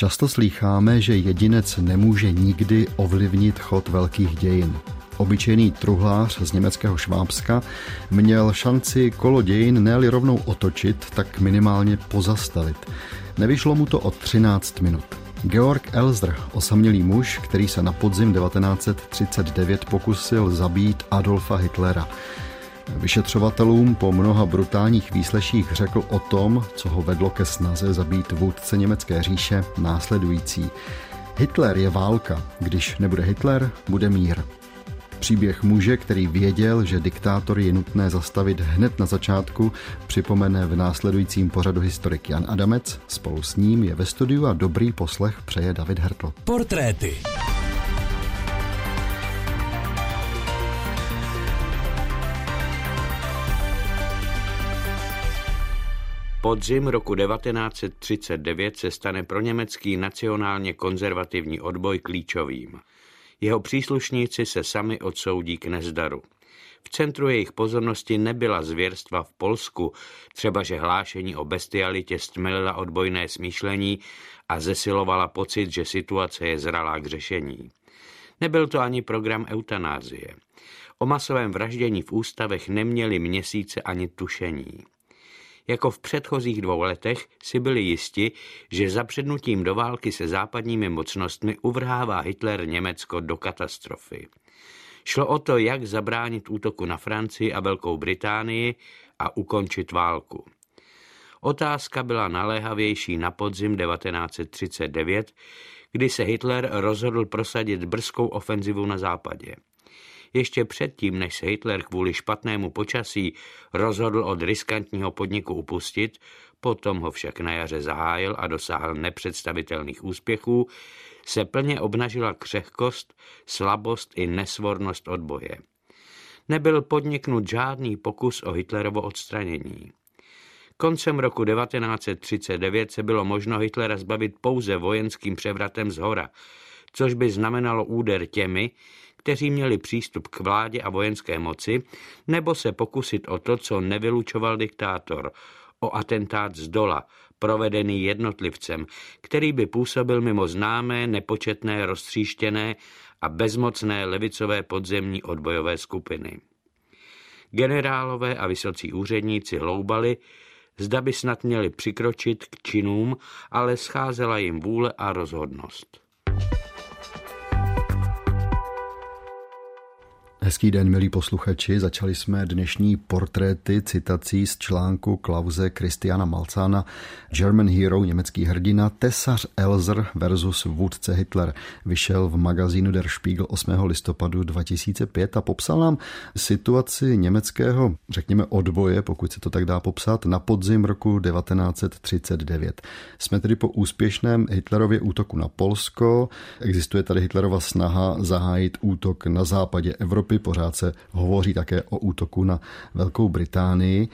Často slýcháme, že jedinec nemůže nikdy ovlivnit chod velkých dějin. Obyčejný truhlář z německého Švábska měl šanci kolo dějin ne rovnou otočit, tak minimálně pozastavit. Nevyšlo mu to o 13 minut. Georg Elzer, osamělý muž, který se na podzim 1939 pokusil zabít Adolfa Hitlera. Vyšetřovatelům po mnoha brutálních výsleších řekl o tom, co ho vedlo ke snaze zabít vůdce německé říše, následující. Hitler je válka, když nebude Hitler, bude mír. Příběh muže, který věděl, že diktátor je nutné zastavit hned na začátku, připomene v následujícím pořadu historik Jan Adamec. Spolu s ním je ve studiu a dobrý poslech přeje David Hertl. Portréty. Podzim roku 1939 se stane pro německý nacionálně konzervativní odboj klíčovým. Jeho příslušníci se sami odsoudí k nezdaru. V centru jejich pozornosti nebyla zvěrstva v Polsku, třeba že hlášení o bestialitě stmelila odbojné smýšlení a zesilovala pocit, že situace je zralá k řešení. Nebyl to ani program eutanázie. O masovém vraždění v ústavech neměli měsíce ani tušení. Jako v předchozích dvou letech si byli jisti, že zapřednutím do války se západními mocnostmi uvrhává Hitler Německo do katastrofy. Šlo o to, jak zabránit útoku na Francii a Velkou Británii a ukončit válku. Otázka byla naléhavější na podzim 1939, kdy se Hitler rozhodl prosadit brzkou ofenzivu na západě. Ještě předtím, než se Hitler kvůli špatnému počasí rozhodl od riskantního podniku upustit, potom ho však na jaře zahájil a dosáhl nepředstavitelných úspěchů, se plně obnažila křehkost, slabost i nesvornost odboje. Nebyl podniknut žádný pokus o Hitlerovo odstranění. Koncem roku 1939 se bylo možno Hitlera zbavit pouze vojenským převratem z hora, což by znamenalo úder těmi, kteří měli přístup k vládě a vojenské moci, nebo se pokusit o to, co nevylučoval diktátor, o atentát z dola, provedený jednotlivcem, který by působil mimo známé, nepočetné, roztříštěné a bezmocné levicové podzemní odbojové skupiny. Generálové a vysocí úředníci hloubali, zda by snad měli přikročit k činům, ale scházela jim vůle a rozhodnost. Hezký den, milí posluchači. Začali jsme dnešní portréty citací z článku Klauze Kristiana Malcána German Hero, německý hrdina, tesař Elzer versus vůdce Hitler. Vyšel v magazínu Der Spiegel 8. listopadu 2005 a popsal nám situaci německého, řekněme, odboje, pokud se to tak dá popsat, na podzim roku 1939. Jsme tedy po úspěšném Hitlerově útoku na Polsko. Existuje tady Hitlerova snaha zahájit útok na západě Evropy pořád se hovoří také o útoku na Velkou Británii.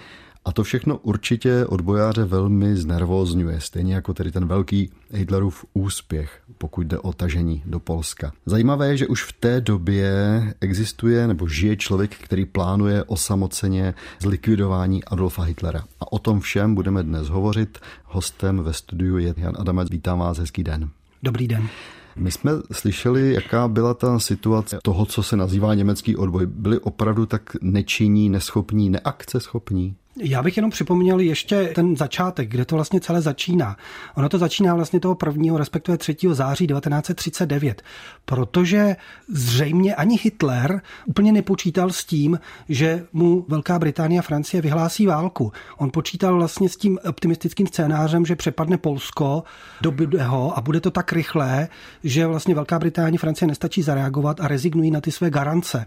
A to všechno určitě odbojáře velmi znervózňuje, stejně jako tedy ten velký Hitlerův úspěch, pokud jde o tažení do Polska. Zajímavé je, že už v té době existuje nebo žije člověk, který plánuje osamoceně zlikvidování Adolfa Hitlera. A o tom všem budeme dnes hovořit. Hostem ve studiu je Jan Adamec. Vítám vás, hezký den. Dobrý den. My jsme slyšeli, jaká byla ta situace toho, co se nazývá německý odboj. Byli opravdu tak nečinní, neschopní, neakceschopní? Já bych jenom připomněl ještě ten začátek, kde to vlastně celé začíná. Ono to začíná vlastně toho prvního, respektive 3. září 1939, protože zřejmě ani Hitler úplně nepočítal s tím, že mu Velká Británie a Francie vyhlásí válku. On počítal vlastně s tím optimistickým scénářem, že přepadne Polsko, dobude ho a bude to tak rychlé, že vlastně Velká Británie a Francie nestačí zareagovat a rezignují na ty své garance.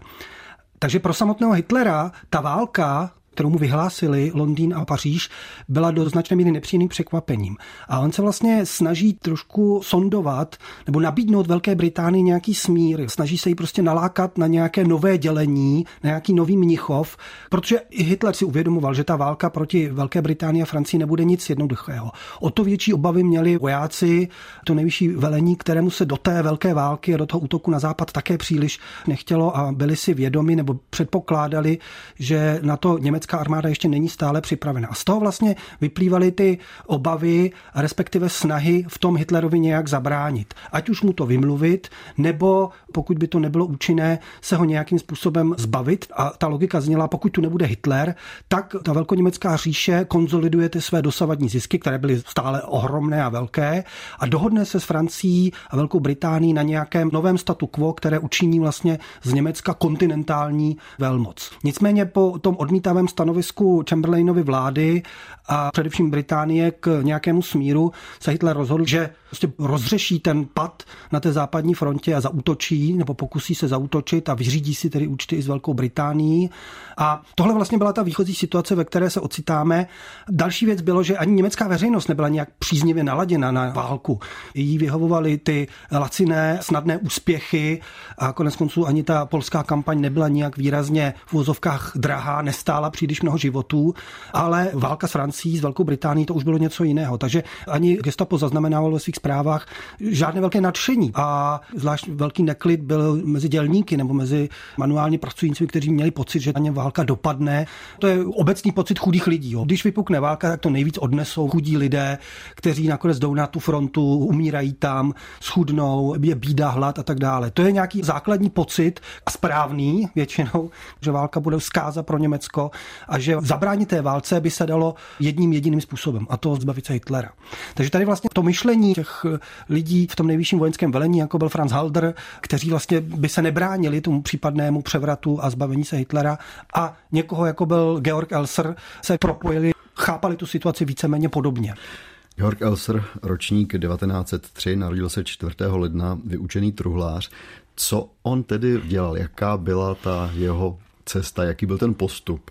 Takže pro samotného Hitlera ta válka kterou mu vyhlásili Londýn a Paříž, byla do značné míry nepříjemným překvapením. A on se vlastně snaží trošku sondovat nebo nabídnout Velké Británii nějaký smír. Snaží se jí prostě nalákat na nějaké nové dělení, na nějaký nový mnichov, protože i Hitler si uvědomoval, že ta válka proti Velké Británii a Francii nebude nic jednoduchého. O to větší obavy měli vojáci, to nejvyšší velení, kterému se do té velké války a do toho útoku na západ také příliš nechtělo a byli si vědomi nebo předpokládali, že na to německé německá armáda ještě není stále připravena. A z toho vlastně vyplývaly ty obavy, respektive snahy v tom Hitlerovi nějak zabránit. Ať už mu to vymluvit, nebo pokud by to nebylo účinné, se ho nějakým způsobem zbavit. A ta logika zněla, pokud tu nebude Hitler, tak ta velkoněmecká říše konzoliduje ty své dosavadní zisky, které byly stále ohromné a velké, a dohodne se s Francií a Velkou Británií na nějakém novém statu quo, které učiní vlastně z Německa kontinentální velmoc. Nicméně po tom odmítavém stanovisku Chamberlainovy vlády a především Británie k nějakému smíru se Hitler rozhodl, že prostě rozřeší ten pad na té západní frontě a zautočí nebo pokusí se zautočit a vyřídí si tedy účty i s Velkou Británií. A tohle vlastně byla ta výchozí situace, ve které se ocitáme. Další věc bylo, že ani německá veřejnost nebyla nějak příznivě naladěna na válku. Jí vyhovovaly ty laciné, snadné úspěchy a konec konců ani ta polská kampaň nebyla nějak výrazně v vozovkách drahá, nestála příliš mnoho životů, ale válka s Francií, s Velkou Británií, to už bylo něco jiného. Takže ani gestapo zaznamenávalo ve svých zprávách žádné velké nadšení a zvlášť velký neklid byl mezi dělníky nebo mezi manuálně pracujícími, kteří měli pocit, že na ně válka dopadne. To je obecný pocit chudých lidí. Jo. Když vypukne válka, tak to nejvíc odnesou chudí lidé, kteří nakonec jdou na tu frontu, umírají tam, schudnou, je bída, hlad a tak dále. To je nějaký základní pocit a správný většinou, že válka bude zkáza pro Německo a že zabránit té válce by se dalo jedním jediným způsobem a to zbavit se Hitlera. Takže tady vlastně to myšlení těch lidí v tom nejvyšším vojenském velení, jako byl Franz Halder, kteří vlastně by se nebránili tomu případnému převratu a zbavení se Hitlera a někoho, jako byl Georg Elser, se propojili, chápali tu situaci víceméně podobně. Georg Elser, ročník 1903, narodil se 4. ledna, vyučený truhlář. Co on tedy dělal? Jaká byla ta jeho cesta? Jaký byl ten postup?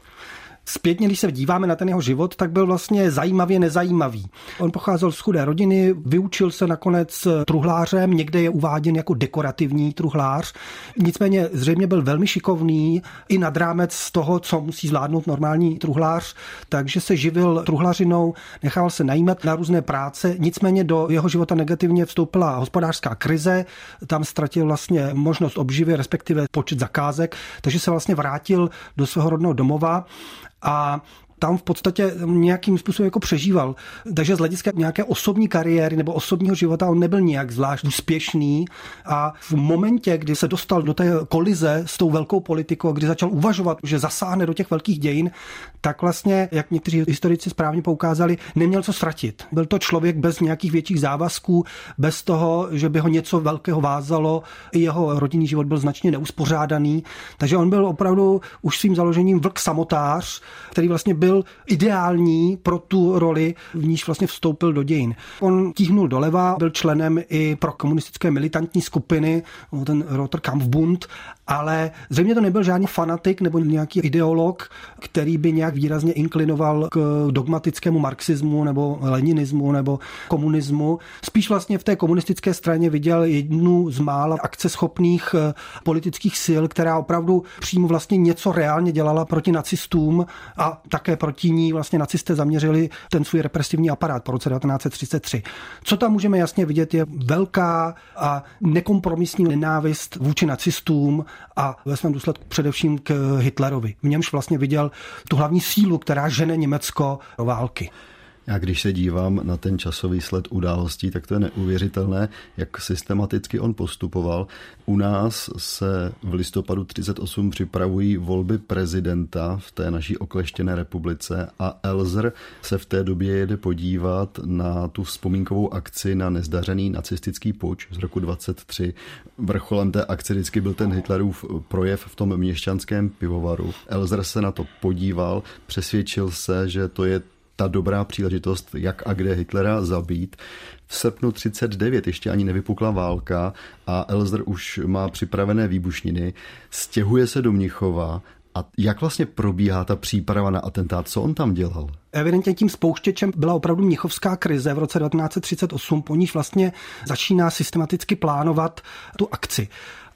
Zpětně, když se díváme na ten jeho život, tak byl vlastně zajímavě nezajímavý. On pocházel z chudé rodiny, vyučil se nakonec truhlářem, někde je uváděn jako dekorativní truhlář. Nicméně zřejmě byl velmi šikovný i nad rámec z toho, co musí zvládnout normální truhlář, takže se živil truhlařinou, nechal se najímat na různé práce. Nicméně do jeho života negativně vstoupila hospodářská krize, tam ztratil vlastně možnost obživy, respektive počet zakázek, takže se vlastně vrátil do svého rodného domova Uh, tam v podstatě nějakým způsobem jako přežíval. Takže z hlediska nějaké osobní kariéry nebo osobního života on nebyl nějak zvlášť úspěšný a v momentě, kdy se dostal do té kolize s tou velkou politikou, kdy začal uvažovat, že zasáhne do těch velkých dějin, tak vlastně, jak někteří historici správně poukázali, neměl co ztratit. Byl to člověk bez nějakých větších závazků, bez toho, že by ho něco velkého vázalo. I jeho rodinný život byl značně neuspořádaný, takže on byl opravdu už svým založením vlk samotář, který vlastně byl byl ideální pro tu roli, v níž vlastně vstoupil do dějin. On tíhnul doleva, byl členem i pro komunistické militantní skupiny, ten Roter Kampfbund, ale zřejmě to nebyl žádný fanatik nebo nějaký ideolog, který by nějak výrazně inklinoval k dogmatickému marxismu nebo leninismu nebo komunismu. Spíš vlastně v té komunistické straně viděl jednu z mála akceschopných eh, politických sil, která opravdu přímo vlastně něco reálně dělala proti nacistům a také proti ní vlastně nacisté zaměřili ten svůj represivní aparát po roce 1933. Co tam můžeme jasně vidět, je velká a nekompromisní nenávist vůči nacistům a ve svém důsledku především k Hitlerovi. V němž vlastně viděl tu hlavní sílu, která žene Německo do války. Já když se dívám na ten časový sled událostí, tak to je neuvěřitelné, jak systematicky on postupoval. U nás se v listopadu 38 připravují volby prezidenta v té naší okleštěné republice a Elzer se v té době jede podívat na tu vzpomínkovou akci na nezdařený nacistický puč z roku 23. Vrcholem té akce vždycky byl ten Hitlerův projev v tom měšťanském pivovaru. Elzer se na to podíval, přesvědčil se, že to je ta dobrá příležitost, jak a kde Hitlera zabít. V srpnu 39 ještě ani nevypukla válka a Elzer už má připravené výbušniny, stěhuje se do Mnichova a jak vlastně probíhá ta příprava na atentát? Co on tam dělal? Evidentně tím spouštěčem byla opravdu mnichovská krize v roce 1938, po níž vlastně začíná systematicky plánovat tu akci.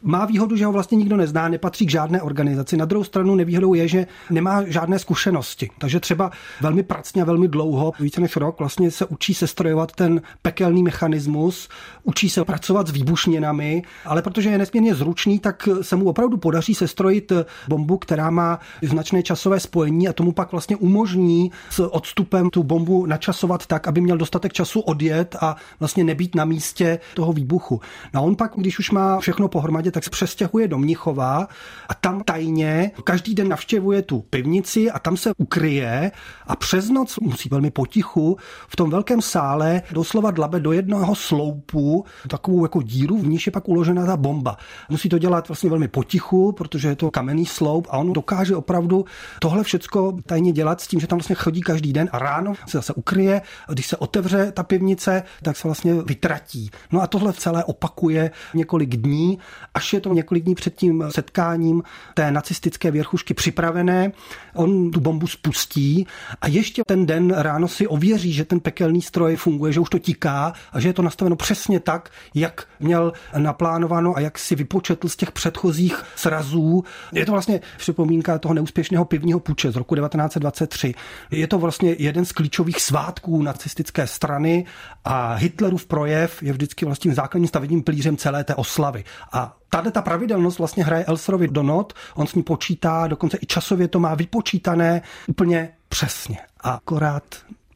Má výhodu, že ho vlastně nikdo nezná, nepatří k žádné organizaci. Na druhou stranu nevýhodou je, že nemá žádné zkušenosti. Takže třeba velmi pracně a velmi dlouho, více než rok, vlastně se učí sestrojovat ten pekelný mechanismus, učí se pracovat s výbušninami, ale protože je nesmírně zručný, tak se mu opravdu podaří sestrojit bombu, která má značné časové spojení a tomu pak vlastně umožní s odstupem tu bombu načasovat tak, aby měl dostatek času odjet a vlastně nebýt na místě toho výbuchu. No a on pak, když už má všechno pohromadě, tak se přestěhuje do Mnichova a tam tajně každý den navštěvuje tu pivnici a tam se ukryje a přes noc musí velmi potichu v tom velkém sále doslova dlabe do jednoho sloupu takovou jako díru, v níž je pak uložena ta bomba. Musí to dělat vlastně velmi potichu, protože je to kamenný sloup a on dokáže opravdu tohle všecko tajně dělat s tím, že tam vlastně chodí každý den a ráno se zase ukryje. Když se otevře ta pivnice, tak se vlastně vytratí. No a tohle celé opakuje několik dní, až je to několik dní před tím setkáním té nacistické věrchušky připravené. On tu bombu spustí a ještě ten den ráno si ověří, že ten pekelný stroj funguje, že už to tiká a že je to nastaveno přesně tak, jak měl naplánováno a jak si vypočetl z těch předchozích srazů. Je to vlastně připomínka toho neúspěšného pivního puče z roku 1923. Je to vlastně jeden z klíčových svátků nacistické strany a Hitlerův projev je vždycky vlastně základním stavebním pilířem celé té oslavy. A Tady ta pravidelnost vlastně hraje Elserovi do not, on s ní počítá, dokonce i časově to má vypočítané úplně přesně. A akorát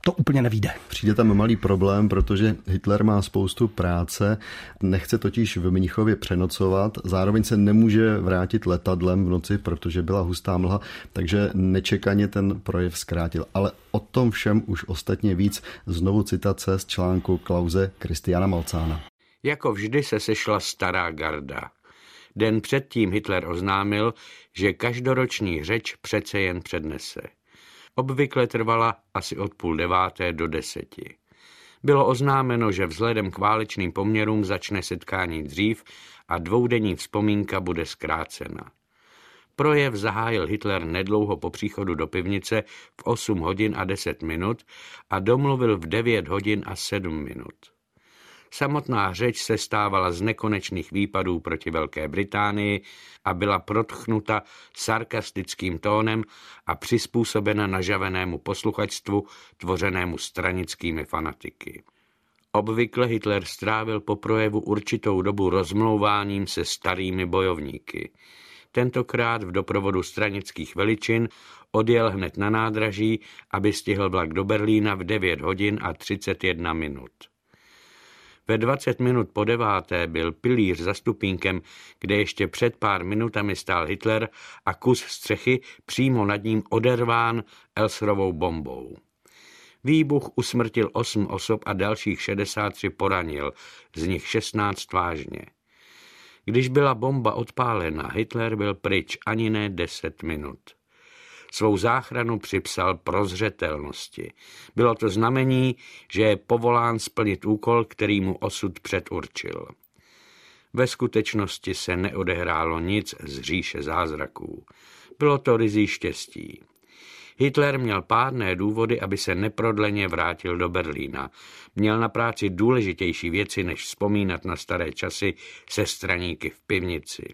to úplně nevíde. Přijde tam malý problém, protože Hitler má spoustu práce, nechce totiž v Mnichově přenocovat, zároveň se nemůže vrátit letadlem v noci, protože byla hustá mlha, takže nečekaně ten projev zkrátil. Ale o tom všem už ostatně víc znovu citace z článku Klauze Kristiana Malcána. Jako vždy se sešla stará garda. Den předtím Hitler oznámil, že každoroční řeč přece jen přednese. Obvykle trvala asi od půl deváté do deseti. Bylo oznámeno, že vzhledem k válečným poměrům začne setkání dřív a dvoudenní vzpomínka bude zkrácena. Projev zahájil Hitler nedlouho po příchodu do pivnice v 8 hodin a 10 minut a domluvil v 9 hodin a 7 minut. Samotná řeč se stávala z nekonečných výpadů proti Velké Británii a byla protchnuta sarkastickým tónem a přizpůsobena nažavenému posluchačstvu tvořenému stranickými fanatiky. Obvykle Hitler strávil po projevu určitou dobu rozmlouváním se starými bojovníky. Tentokrát v doprovodu stranických veličin odjel hned na nádraží, aby stihl vlak do Berlína v 9 hodin a 31 minut. Ve 20 minut po deváté byl pilíř za stupínkem, kde ještě před pár minutami stál Hitler a kus střechy přímo nad ním oderván Elsrovou bombou. Výbuch usmrtil 8 osob a dalších 63 poranil, z nich 16 vážně. Když byla bomba odpálena, Hitler byl pryč ani ne 10 minut. Svou záchranu připsal prozřetelnosti. Bylo to znamení, že je povolán splnit úkol, který mu osud předurčil. Ve skutečnosti se neodehrálo nic z říše zázraků. Bylo to rizí štěstí. Hitler měl pádné důvody, aby se neprodleně vrátil do Berlína. Měl na práci důležitější věci, než vzpomínat na staré časy se straníky v pivnici.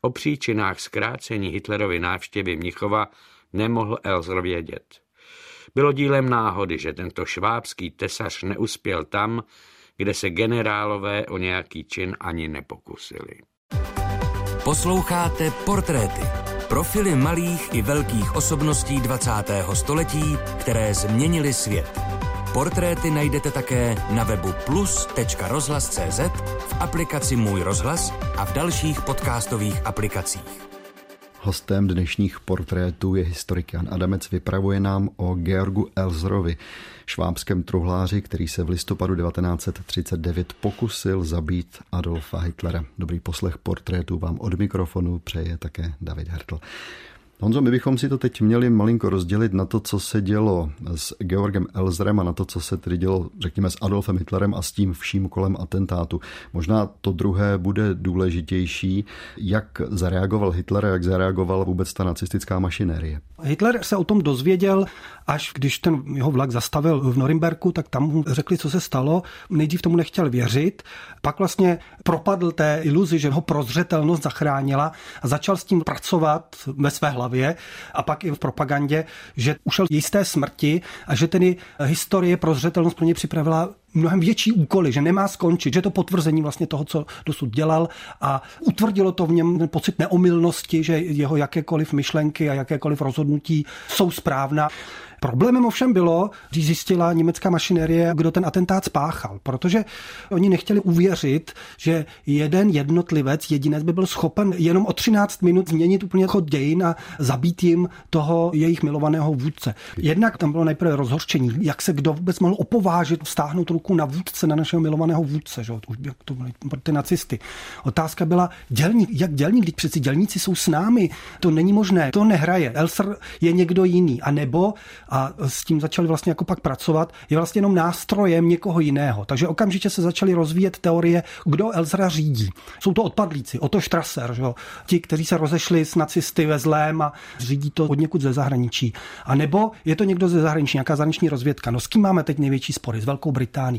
O příčinách zkrácení Hitlerovy návštěvy Mnichova nemohl Elzer vědět. Bylo dílem náhody, že tento švábský tesař neuspěl tam, kde se generálové o nějaký čin ani nepokusili. Posloucháte portréty. Profily malých i velkých osobností 20. století, které změnily svět. Portréty najdete také na webu plus.rozhlas.cz, v aplikaci Můj rozhlas a v dalších podcastových aplikacích. Hostem dnešních portrétů je historik Jan Adamec. Vypravuje nám o Georgu Elzrovi, švábském truhláři, který se v listopadu 1939 pokusil zabít Adolfa Hitlera. Dobrý poslech portrétu vám od mikrofonu přeje také David Hertl. Honzo, my bychom si to teď měli malinko rozdělit na to, co se dělo s Georgem Elzerem a na to, co se tedy dělo, řekněme, s Adolfem Hitlerem a s tím vším kolem atentátu. Možná to druhé bude důležitější, jak zareagoval Hitler a jak zareagovala vůbec ta nacistická mašinérie. Hitler se o tom dozvěděl, až když ten jeho vlak zastavil v Norimberku, tak tam mu řekli, co se stalo. Nejdřív tomu nechtěl věřit, pak vlastně propadl té iluzi, že ho prozřetelnost zachránila a začal s tím pracovat ve své hlavě a pak i v propagandě, že ušel jisté smrti a že tedy historie prozřetelnost pro ně připravila mnohem větší úkoly, že nemá skončit, že to potvrzení vlastně toho, co dosud dělal a utvrdilo to v něm ten pocit neomylnosti, že jeho jakékoliv myšlenky a jakékoliv rozhodnutí jsou správná. Problémem ovšem bylo, když zjistila německá mašinerie, kdo ten atentát spáchal, protože oni nechtěli uvěřit, že jeden jednotlivec, jedinec by byl schopen jenom o 13 minut změnit úplně chod dějin a zabít jim toho jejich milovaného vůdce. Jednak tam bylo nejprve rozhořčení, jak se kdo vůbec mohl opovážit vstáhnout ruku na vůdce, na našeho milovaného vůdce, že? Už jak to byly ty nacisty. Otázka byla, dělník, jak dělník, když přeci dělníci jsou s námi, to není možné, to nehraje. Elser je někdo jiný, a nebo a s tím začali vlastně jako pak pracovat, je vlastně jenom nástrojem někoho jiného. Takže okamžitě se začaly rozvíjet teorie, kdo Elzra řídí. Jsou to odpadlíci, Otto Strasser, že? ti, kteří se rozešli s nacisty ve zlém a řídí to od někud ze zahraničí. A nebo je to někdo ze zahraničí, nějaká zahraniční rozvědka. No s kým máme teď největší spory? S Velkou Británií.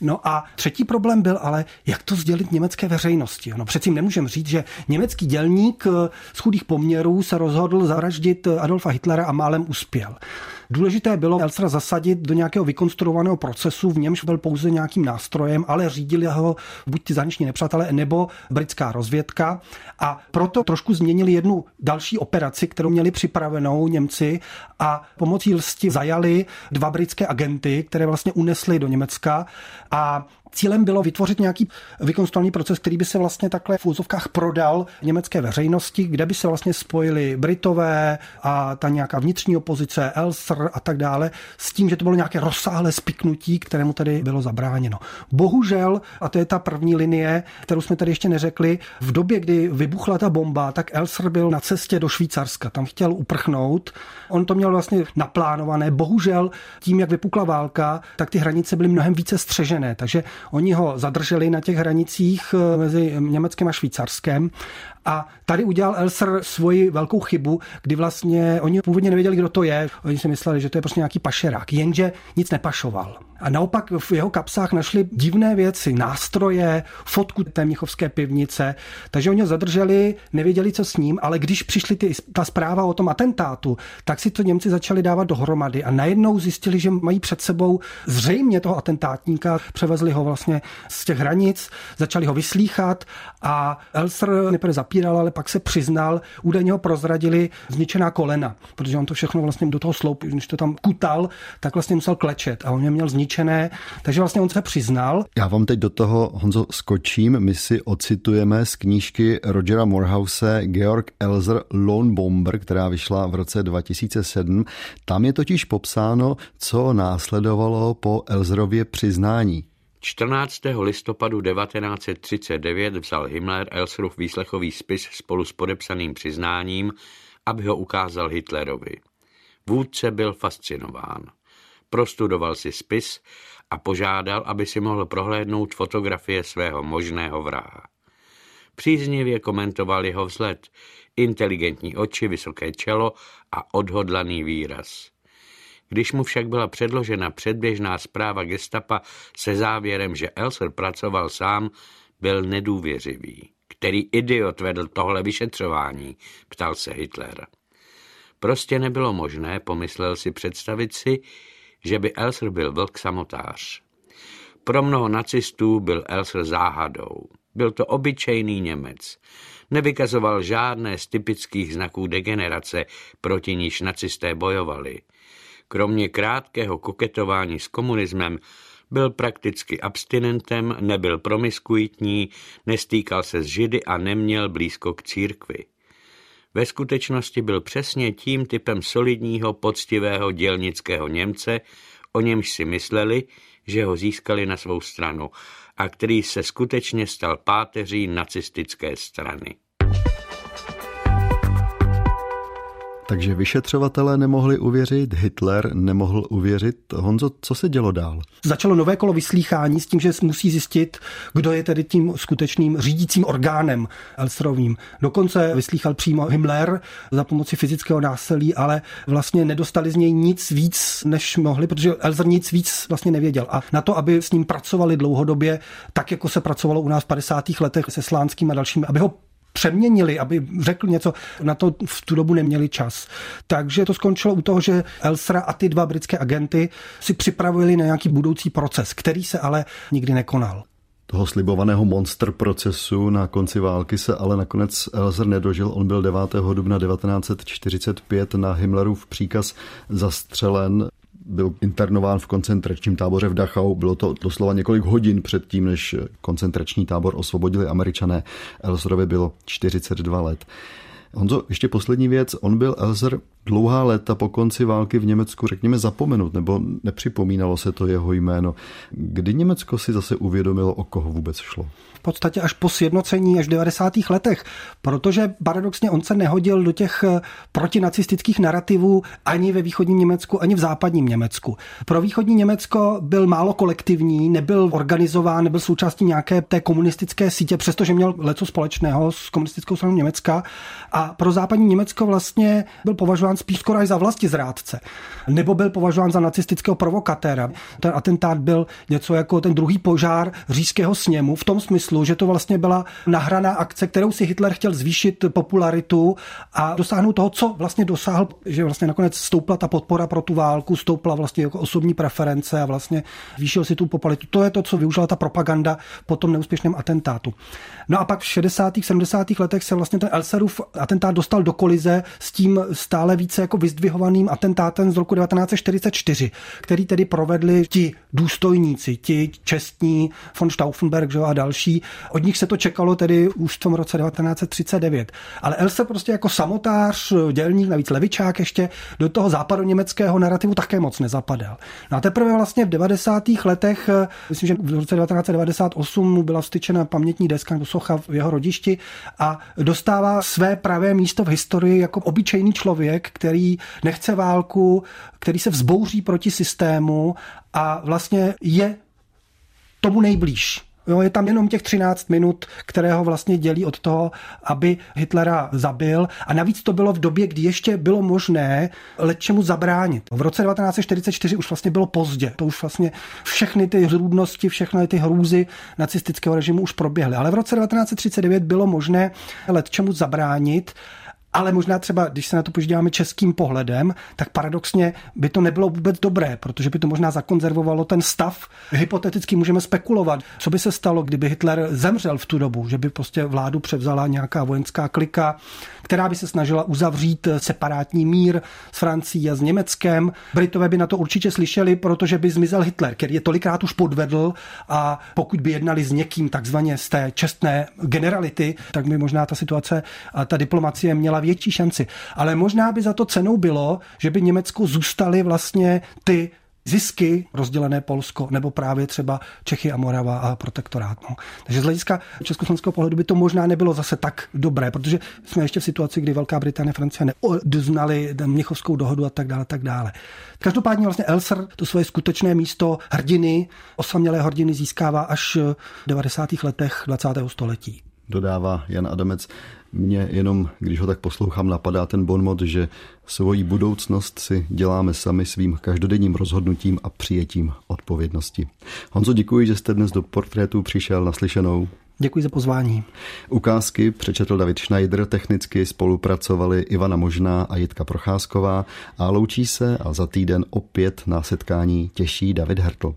No a třetí problém byl ale, jak to sdělit německé veřejnosti. No přeci nemůžeme říct, že německý dělník z chudých poměrů se rozhodl zavraždit Adolfa Hitlera a málem uspěl. Důležité bylo Elstra zasadit do nějakého vykonstruovaného procesu, v němž byl pouze nějakým nástrojem, ale řídili ho buď ty zahraniční nepřátelé, nebo britská rozvědka. A proto trošku změnili jednu další operaci, kterou měli připravenou Němci a pomocí lsti zajali dva britské agenty, které vlastně unesli do Německa a Cílem bylo vytvořit nějaký vykonstruovaný proces, který by se vlastně takhle v úzovkách prodal německé veřejnosti, kde by se vlastně spojili Britové a ta nějaká vnitřní opozice, Elser a tak dále, s tím, že to bylo nějaké rozsáhlé spiknutí, kterému tady bylo zabráněno. Bohužel, a to je ta první linie, kterou jsme tady ještě neřekli, v době, kdy vybuchla ta bomba, tak Elser byl na cestě do Švýcarska, tam chtěl uprchnout. On to měl vlastně naplánované. Bohužel, tím, jak vypukla válka, tak ty hranice byly mnohem více střežené, takže Oni ho zadrželi na těch hranicích eh, mezi Německem a Švýcarskem a tady udělal Elser svoji velkou chybu, kdy vlastně oni původně nevěděli, kdo to je. Oni si mysleli, že to je prostě nějaký pašerák, jenže nic nepašoval. A naopak v jeho kapsách našli divné věci, nástroje, fotku té mnichovské pivnice, takže oni ho zadrželi, nevěděli, co s ním, ale když přišli ty, ta zpráva o tom atentátu, tak si to Němci začali dávat dohromady a najednou zjistili, že mají před sebou zřejmě toho atentátníka, převezli ho vlastně z těch hranic, začali ho vyslíchat a Elser nejprve zapíral, ale pak se přiznal, údajně ho prozradili zničená kolena, protože on to všechno vlastně do toho sloup, když to tam kutal, tak vlastně musel klečet a on je měl zničené, takže vlastně on se přiznal. Já vám teď do toho, Honzo, skočím. My si ocitujeme z knížky Rogera Morehouse Georg Elzer Lone Bomber, která vyšla v roce 2007. Tam je totiž popsáno, co následovalo po Elzerově přiznání. 14. listopadu 1939 vzal Himmler Elsruf výslechový spis spolu s podepsaným přiznáním, aby ho ukázal Hitlerovi. Vůdce byl fascinován. Prostudoval si spis a požádal, aby si mohl prohlédnout fotografie svého možného vraha. Příznivě komentoval jeho vzhled, inteligentní oči, vysoké čelo a odhodlaný výraz. Když mu však byla předložena předběžná zpráva gestapa se závěrem, že Elser pracoval sám, byl nedůvěřivý. Který idiot vedl tohle vyšetřování, ptal se Hitler. Prostě nebylo možné, pomyslel si představit si, že by Elser byl vlk samotář. Pro mnoho nacistů byl Elser záhadou. Byl to obyčejný Němec. Nevykazoval žádné z typických znaků degenerace, proti níž nacisté bojovali. Kromě krátkého koketování s komunismem byl prakticky abstinentem, nebyl promiskuitní, nestýkal se s židy a neměl blízko k církvi. Ve skutečnosti byl přesně tím typem solidního, poctivého dělnického Němce, o němž si mysleli, že ho získali na svou stranu a který se skutečně stal páteří nacistické strany. Takže vyšetřovatelé nemohli uvěřit, Hitler nemohl uvěřit. Honzo, co se dělo dál? Začalo nové kolo vyslýchání s tím, že musí zjistit, kdo je tedy tím skutečným řídícím orgánem Elserovým. Dokonce vyslýchal přímo Himmler za pomoci fyzického násilí, ale vlastně nedostali z něj nic víc, než mohli, protože Elser nic víc vlastně nevěděl. A na to, aby s ním pracovali dlouhodobě, tak jako se pracovalo u nás v 50. letech se Slánským a dalšími, aby ho přeměnili, aby řekl něco, na to v tu dobu neměli čas. Takže to skončilo u toho, že Elsra a ty dva britské agenty si připravili na nějaký budoucí proces, který se ale nikdy nekonal. Toho slibovaného monster procesu na konci války se ale nakonec Elzer nedožil. On byl 9. dubna 1945 na Himmlerův příkaz zastřelen byl internován v koncentračním táboře v Dachau. Bylo to doslova několik hodin před tím, než koncentrační tábor osvobodili američané. Elserovi bylo 42 let. Honzo, ještě poslední věc. On byl Elzer dlouhá léta po konci války v Německu, řekněme, zapomenut, nebo nepřipomínalo se to jeho jméno. Kdy Německo si zase uvědomilo, o koho vůbec šlo? Podstatě až po sjednocení až v 90. letech, protože paradoxně on se nehodil do těch eh, protinacistických narrativů ani ve východním Německu, ani v západním Německu. Pro východní Německo byl málo kolektivní, nebyl organizován, nebyl součástí nějaké té komunistické sítě, přestože měl leco společného s komunistickou stranou Německa. A pro západní Německo vlastně byl považován spíš skoro až za vlasti zrádce. Nebo byl považován za nacistického provokatéra. Ten atentát byl něco jako ten druhý požár říšského sněmu v tom smyslu, smyslu, že to vlastně byla nahraná akce, kterou si Hitler chtěl zvýšit popularitu a dosáhnout toho, co vlastně dosáhl, že vlastně nakonec stoupla ta podpora pro tu válku, stoupla vlastně jako osobní preference a vlastně zvýšil si tu popularitu. To je to, co využila ta propaganda po tom neúspěšném atentátu. No a pak v 60. 70. letech se vlastně ten Elserův atentát dostal do kolize s tím stále více jako vyzdvihovaným atentátem z roku 1944, který tedy provedli ti důstojníci, ti čestní von Stauffenberg že, a další. Od nich se to čekalo tedy už v tom roce 1939. Ale Elser prostě jako samotář, dělník, navíc levičák ještě, do toho západoněmeckého narrativu také moc nezapadal. No a teprve vlastně v 90. letech, myslím, že v roce 1998 mu byla vstyčena pamětní deska nebo socha v jeho rodišti a dostává své pravé místo v historii jako obyčejný člověk, který nechce válku, který se vzbouří proti systému a vlastně je tomu nejblíž. Jo, je tam jenom těch 13 minut, které ho vlastně dělí od toho, aby Hitlera zabil. A navíc to bylo v době, kdy ještě bylo možné čemu zabránit. V roce 1944 už vlastně bylo pozdě. To už vlastně všechny ty hrůdnosti, všechny ty hrůzy nacistického režimu už proběhly. Ale v roce 1939 bylo možné čemu zabránit ale možná třeba, když se na to podíváme českým pohledem, tak paradoxně by to nebylo vůbec dobré, protože by to možná zakonzervovalo ten stav. Hypoteticky můžeme spekulovat, co by se stalo, kdyby Hitler zemřel v tu dobu, že by prostě vládu převzala nějaká vojenská klika, která by se snažila uzavřít separátní mír s Francií a s Německem. Britové by na to určitě slyšeli, protože by zmizel Hitler, který je tolikrát už podvedl a pokud by jednali s někým takzvaně z té čestné generality, tak by možná ta situace a ta diplomacie měla větší šanci. Ale možná by za to cenou bylo, že by Německu zůstaly vlastně ty zisky rozdělené Polsko, nebo právě třeba Čechy a Morava a protektorát. No. Takže z hlediska československého pohledu by to možná nebylo zase tak dobré, protože jsme ještě v situaci, kdy Velká Británie a Francie neodoznali Měchovskou dohodu a tak dále, tak dále. Každopádně vlastně Elser to svoje skutečné místo hrdiny, osamělé hrdiny získává až v 90. letech 20. století. Dodává Jan Adamec. Mně jenom, když ho tak poslouchám, napadá ten bonmot, že svoji budoucnost si děláme sami svým každodenním rozhodnutím a přijetím odpovědnosti. Honzo, děkuji, že jste dnes do portrétu přišel naslyšenou. Děkuji za pozvání. Ukázky přečetl David Schneider, technicky spolupracovali Ivana Možná a Jitka Procházková a loučí se a za týden opět na setkání těší David Hertl.